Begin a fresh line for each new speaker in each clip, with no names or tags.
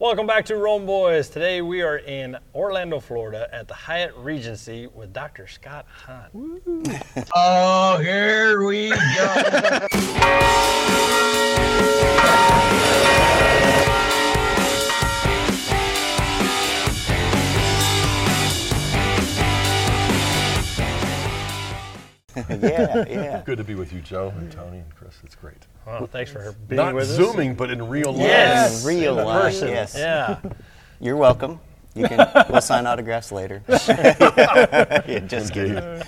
Welcome back to Rome Boys. Today we are in Orlando, Florida at the Hyatt Regency with Dr. Scott Hahn.
Oh, here we go.
yeah, yeah.
Good to be with you, Joe and Tony and Chris. It's great.
Well, thanks for being
Not
with us.
zooming, but in real life.
Yes,
In real
in
life,
person.
yes.
Yeah.
You're welcome. You can. we'll sign autographs later. yeah, just kidding.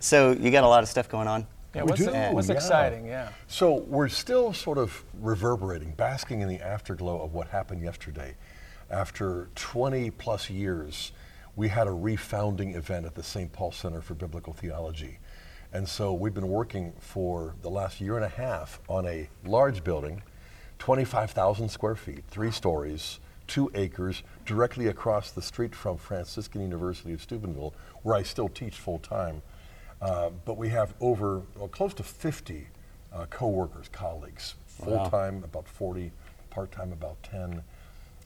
so you got a lot of stuff going on.
Yeah,
We
what's,
do, oh,
what's
yeah.
exciting? Yeah.
So we're still sort of reverberating, basking in the afterglow of what happened yesterday. After 20 plus years, we had a refounding event at the St. Paul Center for Biblical Theology. And so we've been working for the last year and a half on a large building, 25,000 square feet, three stories, two acres, directly across the street from Franciscan University of Steubenville, where I still teach full time. Uh, but we have over well, close to 50 uh, co-workers, colleagues, full time about 40, part time about 10,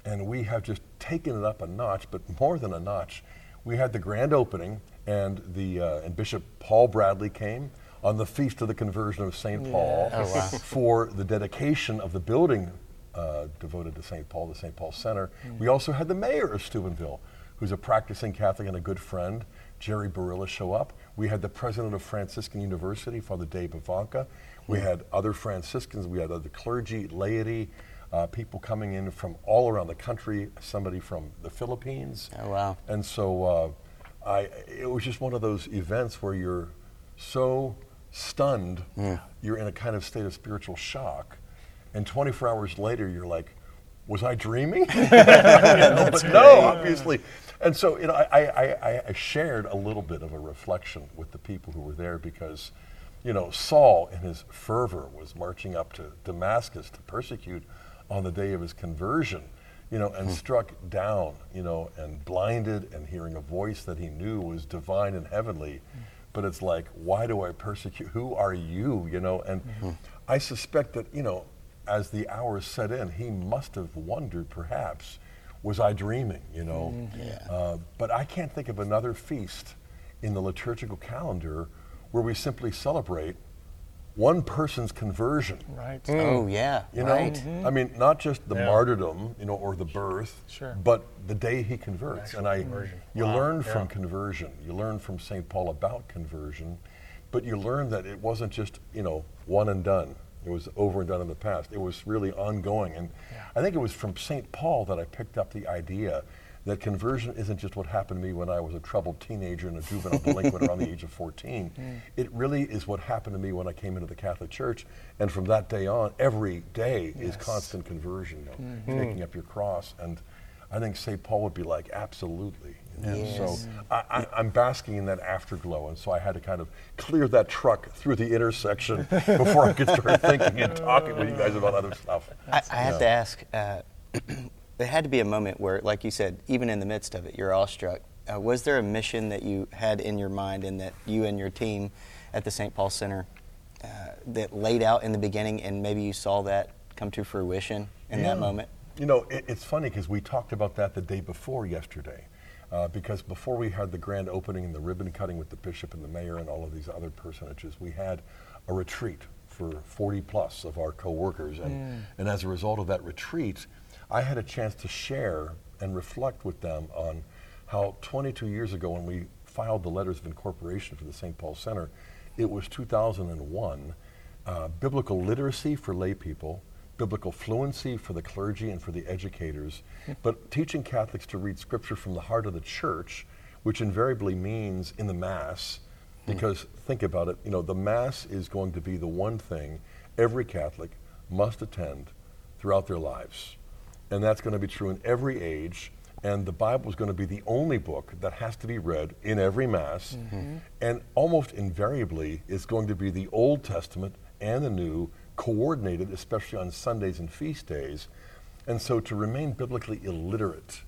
and we have just taken it up a notch. But more than a notch, we had the grand opening, and the uh, and Bishop Paul Bradley came on the feast of the conversion of St. Paul for the dedication of the building uh, devoted to St. Paul, the St. Paul Center. We also had the mayor of Steubenville, who's a practicing Catholic and a good friend, Jerry Barilla, show up. We had the president of Franciscan University, Father Dave Pivonka. We had other Franciscans. We had other clergy, laity, uh, people coming in from all around the country. Somebody from the Philippines.
Oh, wow.
And so uh, I, it was just one of those events where you're so stunned, you're in a kind of state of spiritual shock, and 24 hours later, you're like, "Was I dreaming?" Know, but no, obviously. And so, you know, I, I, I shared a little bit of a reflection with the people who were there because, you know, Saul, in his fervor, was marching up to Damascus to persecute on the day of his conversion you know, and hmm. struck down, you know, and blinded and hearing a voice that he knew was divine and heavenly. Hmm. But it's like, why do I persecute? Who are you? You know, and hmm. I suspect that, you know, as the hours set in, he must have wondered perhaps, was I dreaming, you know? Uh, but I can't think of another feast in the liturgical calendar where we simply celebrate one person's conversion.
Right. Mm.
Oh, oh yeah.
You know,
right. Mm-hmm.
I mean, not just the
Yeah.
martyrdom, you know, or the birth,
Sure.
but the day he converts. And I,
conversion.
you
Wow,
learn from
yeah.
conversion. You learn from St. Paul about conversion, but you learn that it wasn't just, you know, one and done. It was over and done in the past. It was really ongoing. And I think it was from St. Paul that I picked up the idea that conversion isn't just what happened to me when I was a troubled teenager and a juvenile delinquent around the age of 14. Mm. It really is what happened to me when I came into the Catholic Church. And from that day on, every day is constant conversion, you know, mm-hmm. taking up your cross. And I think St. Paul would be like, absolutely. And so mm. I, I, I'm basking in that afterglow. And so I had to kind of clear that truck through the intersection before I could start thinking and talking with you guys about other stuff.
I, I have
Yeah.
to ask. Uh, there had to be a moment where, like you said, even in the midst of it, you're awestruck. Uh, was there a mission that you had in your mind and that you and your team at the St. Paul Center uh, that laid out in the beginning, and maybe you saw that come to fruition in that moment?
You know, it, it's funny because we talked about that the day before yesterday. Uh, because before we had the grand opening and the ribbon cutting with the bishop and the mayor and all of these other personages, we had a retreat for 40 plus of our co-workers. And, and as a result of that retreat, I had a chance to share and reflect with them on how 22 years ago when we filed the letters of incorporation for the St. Paul Center, it was 2001, uh, biblical literacy for lay people, biblical fluency for the clergy and for the educators, but teaching Catholics to read scripture from the heart of the church, which invariably means in the Mass, because think about it, you know, the Mass is going to be the one thing every Catholic must attend throughout their lives. And that's going to be true in every age. And the Bible is going to be the only book that has to be read in every Mass. Mm-hmm. And almost invariably, it's going to be the Old Testament and the New coordinated, especially on Sundays and feast days. And so to remain biblically illiterate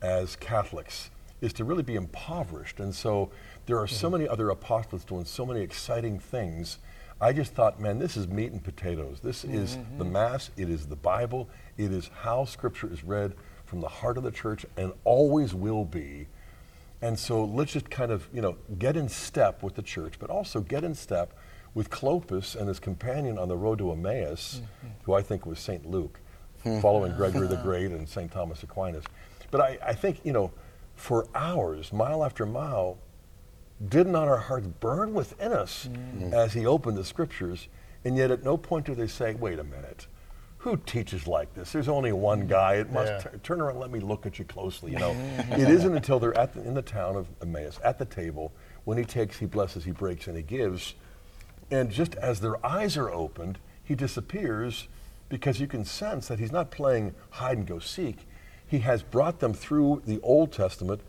as Catholics is to really be impoverished. And so there are so mm-hmm. many other apostles doing so many exciting things. I just thought, man, this is meat and potatoes. This is mm-hmm. the Mass, it is the Bible, it is how Scripture is read from the heart of the church and always will be. And so let's just kind of, you know, get in step with the church, but also get in step with Clopas and his companion on the road to Emmaus, mm-hmm. who I think was St. Luke, hmm. following Gregory the Great and St. Thomas Aquinas. But I, I think, you know, for hours, mile after mile, did not our hearts burn within us mm. Mm. as he opened the scriptures? And yet at no point do they say, wait a minute, who teaches like this? There's only one mm. guy. It must
Yeah.
tu- turn around. Let me look at you closely. You know, it isn't until they're at the, in the town of Emmaus at the table when he takes, he blesses, he breaks, and he gives. And just as their eyes are opened, he disappears because you can sense that he's not playing hide and go seek. He has brought them through the Old Testament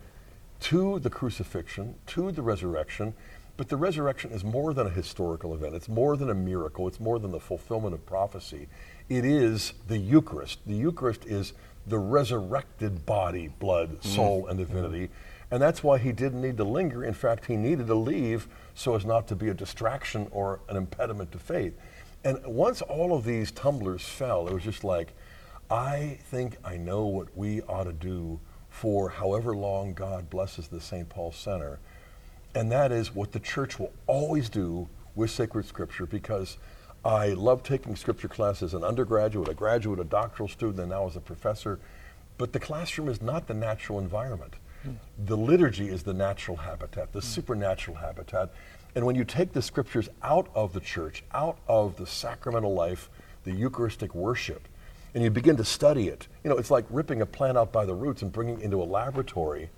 to the crucifixion, to the resurrection. But the resurrection is more than a historical event. It's more than a miracle. It's more than the fulfillment of prophecy. It is the Eucharist. The Eucharist is the resurrected body, blood, mm. soul, and divinity. And that's why he didn't need to linger. In fact, he needed to leave so as not to be a distraction or an impediment to faith. And once all of these tumblers fell, it was just like, I think I know what we ought to do for however long God blesses the St. Paul Center. And that is what the church will always do with sacred scripture because I love taking scripture classes as an undergraduate, a graduate, a doctoral student, and now as a professor. But the classroom is not the natural environment. Hmm. The liturgy is the natural habitat, the hmm. supernatural habitat. And when you take the scriptures out of the church, out of the sacramental life, the Eucharistic worship, and you begin to study it, you know, it's like ripping a plant out by the roots and bringing it into a laboratory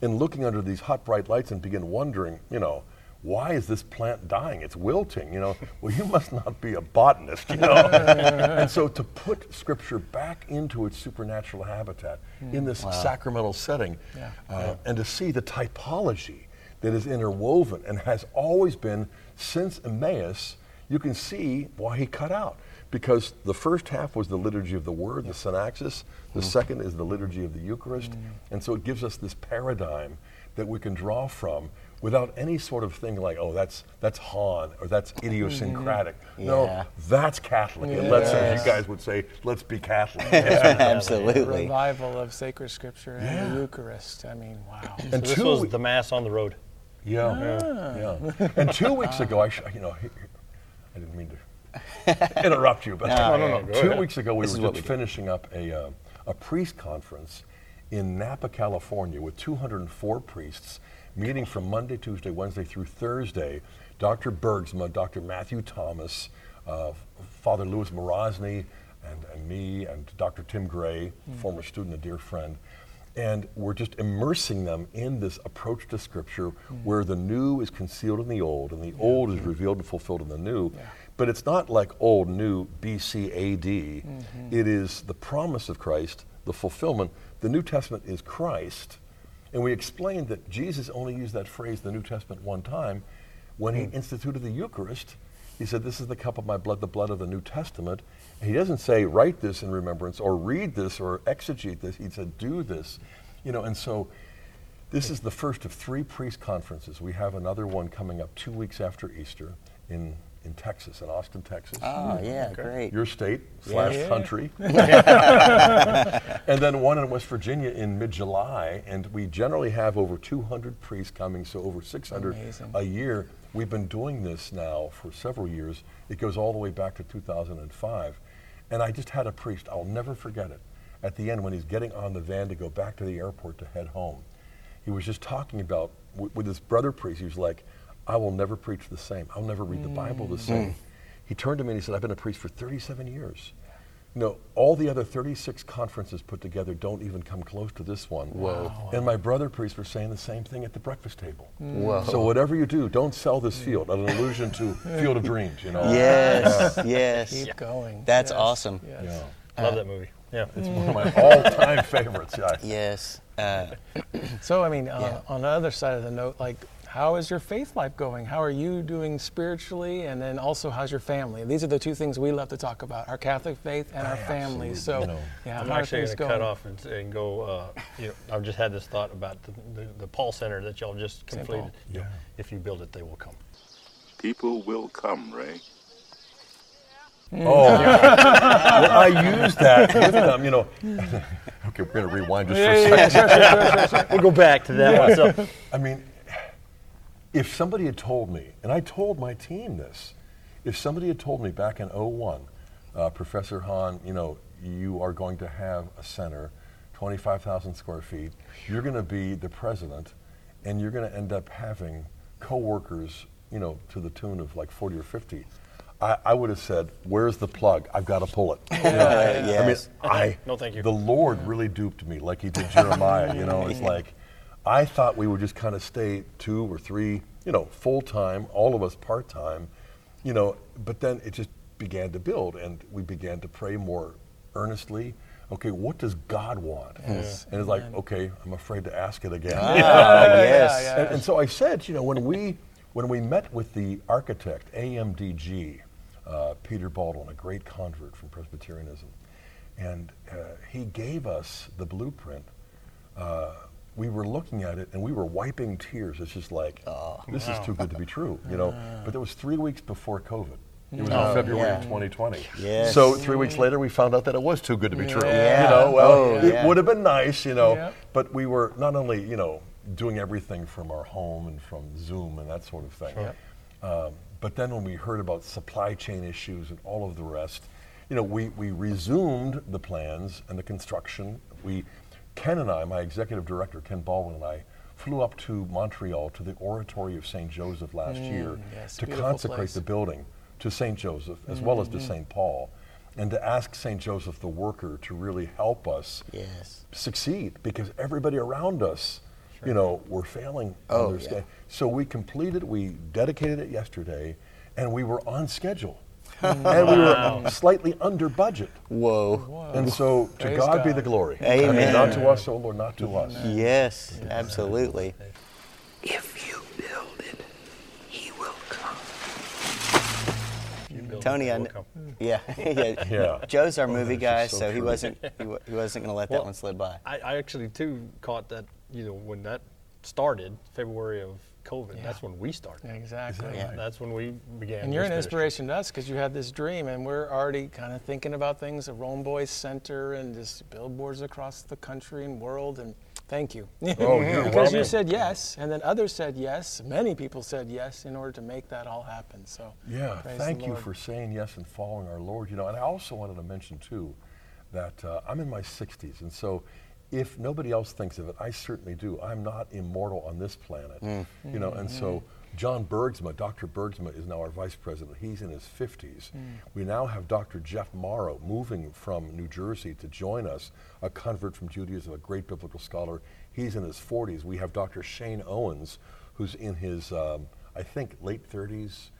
and looking under these hot bright lights and begin wondering, you know, why is this plant dying? It's wilting, you know. Well, you must not be a botanist, you know. and so to put scripture back into its supernatural habitat in this sacramental setting
Yeah.
uh, and to see the typology that is interwoven and has always been since Emmaus, you can see why he cut out. Because the first half was the liturgy of the word, the synaxis. The mm. second is the liturgy of the Eucharist. Mm. And so it gives us this paradigm that we can draw from without any sort of thing like, oh, that's that's Hahn or that's mm-hmm. idiosyncratic.
Yeah.
No, that's Catholic. And let's, as you guys would say, let's be Catholic.
Absolutely.
Revival of sacred scripture and
Yeah.
the Eucharist. I mean, wow.
And
So this
two
was the mass on the road.
Yeah, ah. yeah. And two weeks ago, I, sh- you know, I didn't mean to interrupt you, but
No, no, no,
go
two
ahead.
weeks ago we
This
were just
we
finishing up a, uh, a priest conference in Napa, California, with 204 priests meeting from Monday, Tuesday, Wednesday through Thursday. Dr. Bergsma, Dr. Matthew Thomas, uh, Father Louis Morozny, and, and me, and Dr. Tim Gray, former student, a dear friend. And we're just immersing them in this approach to Scripture where the new is concealed in the old and the old is revealed and fulfilled in the new. But it's not like old, new, BC, AD. Mm-hmm. It is the promise of Christ, the fulfillment. The New Testament is Christ. And we explained that Jesus only used that phrase, the New Testament, one time when he mm. instituted the Eucharist. He said, This is the cup of my blood, the blood of the New Testament. He doesn't say, Write this in remembrance or read this or exegete this. He said, Do this. You know, and so this is the first of three priest conferences. We have another one coming up two weeks after Easter in, in Texas, in Austin, Texas
Oh, yeah, great.
your state slash
Yeah.
country. and then one in West Virginia in mid July. And we generally have over 200 priests coming, so over 600
Amazing.
a year. We've been doing this now for several years. It goes all the way back to 2005. And I just had a priest, I'll never forget it, at the end when he's getting on the van to go back to the airport to head home. He was just talking about, w- with his brother priest, he was like, I will never preach the same. I'll never read the Bible the same. He turned to me and he said, I've been a priest for 37 years. You know, all the other 36 conferences put together don't even come close to this one.
Whoa.
And my brother priests were saying the same thing at the breakfast table.
Whoa.
So whatever you do, don't sell this field. An allusion to Field of Dreams, you know.
Yes, yes.
Keep going.
That's
Yes,
awesome.
yes.
Yeah.
Love that movie. Yeah.
It's one of my all-time favorites. Yeah.
Yes. Uh,
So, I mean, uh,
Yeah.
on the other side of the note, like, how is your faith life going? How are you doing spiritually? And then also, how's your family? These are the two things we love to talk about our Catholic faith and our family. So,
Absolutely. No.
yeah,
I'm actually going to cut off and, and go. Uh, you know, I've just had this thought about the, the, the Paul Center that y'all just
St.
completed.
Paul.
Yeah.
If you build it, they will come.
People will come, Ray.
Oh, well, I used that with them, you know. okay, we're going to rewind just for a second.
We'll go back to that one. So,
I mean, if somebody had told me, and I told my team this, if somebody had told me back in 01, uh, Professor Hahn, you know, you are going to have a center, 25,000 square feet, you're going to be the president, and you're going to end up having coworkers, you know, to the tune of like 40 or 50. I, I would have said, "Where's the plug? I've got to pull it." You know? I mean. I
No, thank you.
The Lord really duped me, like He did Jeremiah. You know, it's like I thought we would just kind of stay two or three, you know, full time, all of us part time, you know. But then it just began to build, and we began to pray more earnestly. Okay, what does God want? And it's like, okay, I'm afraid to ask it again.
Ah, yes.
yeah.
And, and so I said, you know, when we when we met with the architect, AMDG, uh, Peter Baldwin, a great convert from Presbyterianism, and uh, he gave us the blueprint. Uh, we were looking at it and we were wiping tears. It's just like, this is too good to be true, you know. But it was three weeks before COVID. It was in February
yeah.
of 2020.
Yes.
So three weeks later, we found out that it was too good to be true.
Yeah.
You know, well,
Oh,
it would have been nice, you know, but we were not only, you know, doing everything from our home and from Zoom and that sort of thing. Um, but then when we heard about supply chain issues and all of the rest, you know, we, we resumed the plans and the construction. We, Ken and I, my executive director, Ken Baldwin and I, flew up to Montreal to the Oratory of St. Joseph last mm, year
yes,
to consecrate
place.
the building to St. Joseph as well as to mm-hmm. St. Paul and to ask St. Joseph the worker to really help us
Yes.
succeed because everybody around us, you know, were failing.
Oh, yeah.
So we completed, we dedicated it yesterday, and we were on schedule. And we were slightly under budget.
Whoa.
And so to
Praise
God, be the glory. I mean,
Amen.
not to us, O Lord, not to us.
Yes, absolutely.
If you build it, he will come.
Tony,
it,
I kn-
come.
yeah, yeah.
Yeah.
Joe's our
Oh,
movie guy,
so
so, he wasn't he, wa- he wasn't going to let that
Well,
one slip by.
I, I actually too caught that you know when that started February of COVID.
Yeah.
That's when we started.
Exactly.
Yeah.
That's when we began.
And you're an inspiration to us because you had this dream, and we're already kind of thinking about things, a Rome Boys Center, and just billboards across the country and world. And thank you.
Oh,
because you said yes, and then others said yes. Many people said yes in order to make that all happen. So
Yeah, thank you for saying yes and following our Lord. You know, and I also wanted to mention too that uh, I'm in my 60s, and so if nobody else thinks of it, I certainly do. I'm not immortal on this planet, mm. you know, and so mm-hmm. John Bergsma, Dr. Bergsma, is now our vice president. He's in his 50s. Mm. We now have Dr. Jeff Morrow moving from New Jersey to join us, a convert from Judaism, a great biblical scholar. He's in his 40s. We have Dr. Shane Owens, who's in his, um, I think, late 30s.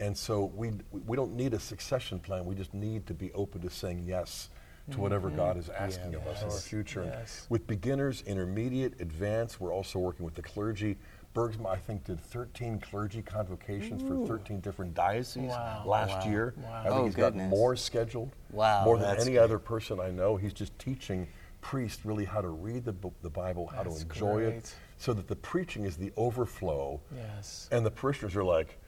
And so we, we don't need a succession plan. We just need to be open to saying yes to whatever God is mm-hmm. asking of us in our future.
Yes.
with beginners, intermediate, advanced, we're also working with the clergy. Bergsma, I think, did 13 clergy convocations for 13 different dioceses
Wow.
last
Wow.
year.
Wow.
I think
Oh,
he's
goodness.
got more scheduled.
Wow,
More than
that's
any
great.
other person I know. He's just teaching priests really how to read the, bu- the Bible, how
That's
to enjoy it, so that the preaching is the overflow.
Yes.
And the parishioners are like,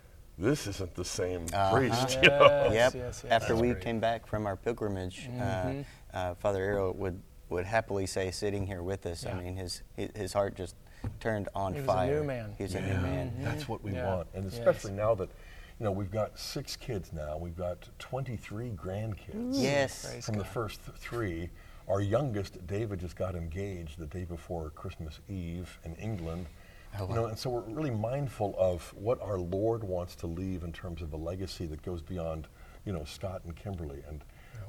this isn't the same
Uh-huh.
priest.
Yes,
you know?
yep.
yes, yes.
After
That's
we
great.
came back from our pilgrimage, uh, uh, Father Arrow would, would happily say, sitting here with us,
Yeah.
I mean, his, his his heart just turned on
He was a
fire.
new man.
He was a new
Yeah,
man.
That's what we
Yeah.
want. And
Yes.
especially now that, you know, we've got six kids now. We've got 23 grandkids.
Yes.
Praise
From the first th- three. Our youngest, David, just got engaged the day before Christmas Eve in England.
Oh,
You know, and so we're really mindful of what our Lord wants to leave in terms of a legacy that goes beyond, you know, Scott and Kimberly. And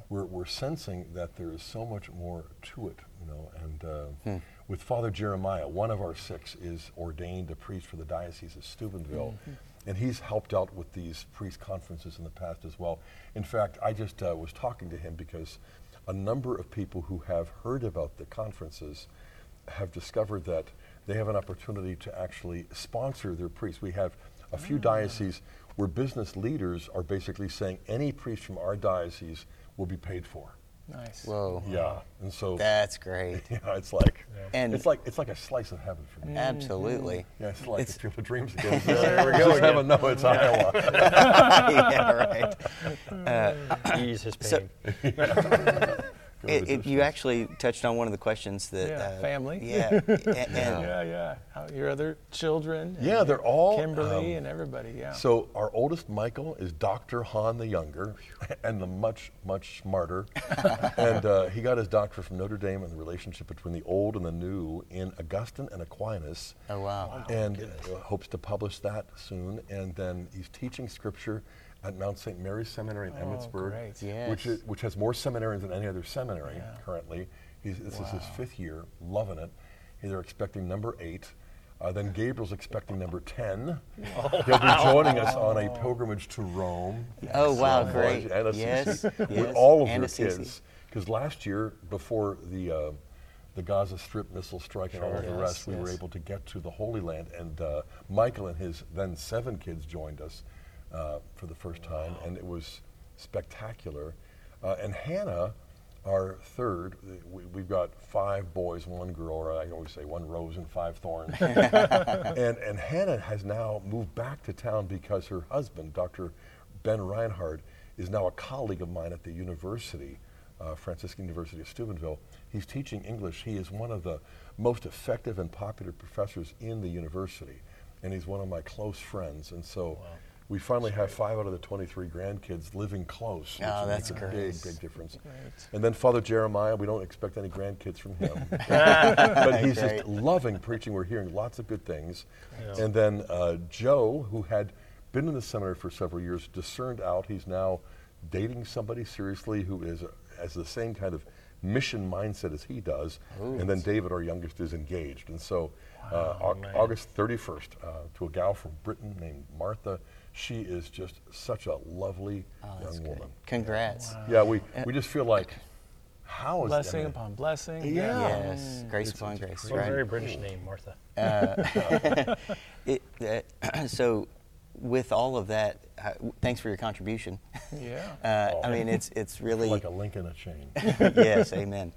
we're, we're sensing that there is so much more to it, you know. And uh,
Hmm.
with Father Jeremiah, one of our six is ordained a priest for the Diocese of Steubenville.
Mm-hmm.
And he's helped out with these priest conferences in the past as well. In fact, I just uh, was talking to him because a number of people who have heard about the conferences have discovered that they have an opportunity to actually sponsor their priests. We have a few ah. dioceses where business leaders are basically saying any priest from our diocese will be paid for.
Nice.
Whoa.
Yeah, and so
That's great.
yeah, it's like
And-
it's like it's like a slice of heaven for me. Mm-hmm.
Absolutely.
Yeah, it's like
It's-
the Field of Dreams again.
There we
This
go
is
again.
heaven. No, it's Iowa.
yeah, right.
Uh, Ease his
So-
pain.
It, it, you actually touched on one of the questions that
Yeah,
uh,
family.
Yeah, a- and,
yeah, yeah. How, your other children. and
Yeah, they're all,
Kimberly
um,
and everybody. Yeah.
So our oldest Michael is Dr. Hahn the Younger, and the much much smarter, and uh, he got his doctorate from Notre Dame in the relationship between the old and the new in Augustine and Aquinas.
Oh, wow.
And uh, hopes to publish that soon. And then he's teaching scripture at Mount St. Mary's Seminary in
Oh,
Emmitsburg,
great.
which is, which has more seminarians than any other seminary
Yeah.
currently. He's, this is his fifth year, loving it. They're expecting number eight. Uh, then Gabriel's expecting number 10. He'll be joining us on a pilgrimage to Rome.
Oh, wow,
So,
great.
and Assisi,
Yes,
With all of
and
your
Assisi.
kids. Because last year, before the, uh, the Gaza Strip missile strike and all of the rest, we were able to get to the Holy Land. And uh, Michael and his then seven kids joined us uh, for the first time, and it was spectacular. Uh, and Hannah, our third, we, we've got five boys, one girl, or I always say one rose and five thorns. and, and Hannah has now moved back to town because her husband, Dr. Ben Reinhard, is now a colleague of mine at the university, uh, Franciscan University of Steubenville. He's teaching English. He is one of the most effective and popular professors in the university, and he's one of my close friends. And so we finally have five out of the 23 grandkids living close. which
Oh,
makes
that's
a
great.
big, big difference.
Great.
And then Father Jeremiah, we don't expect any grandkids from him. but he's
Great.
just loving preaching. We're hearing lots of good things.
Yeah.
And then uh, Joe, who had been in the seminary for several years, discerned out he's now dating somebody seriously who is has the same kind of mission mindset as he does. And then David, our youngest, is engaged. And so uh, August 31st, uh, to a gal from Britain named Martha. She is just such a lovely
Oh, that's
young
good.
woman.
Congrats.
Yeah, we, we just feel like, how is
blessing
I mean,
upon blessing.
Yeah.
Yes, grace
It's-
upon
it's
grace.
A
Right.
very British name, Martha.
It, uh, so, with all of that, uh, thanks for your contribution.
Yeah.
Uh,
Oh.
I mean, it's it's really
like a link in a chain.
yes, amen.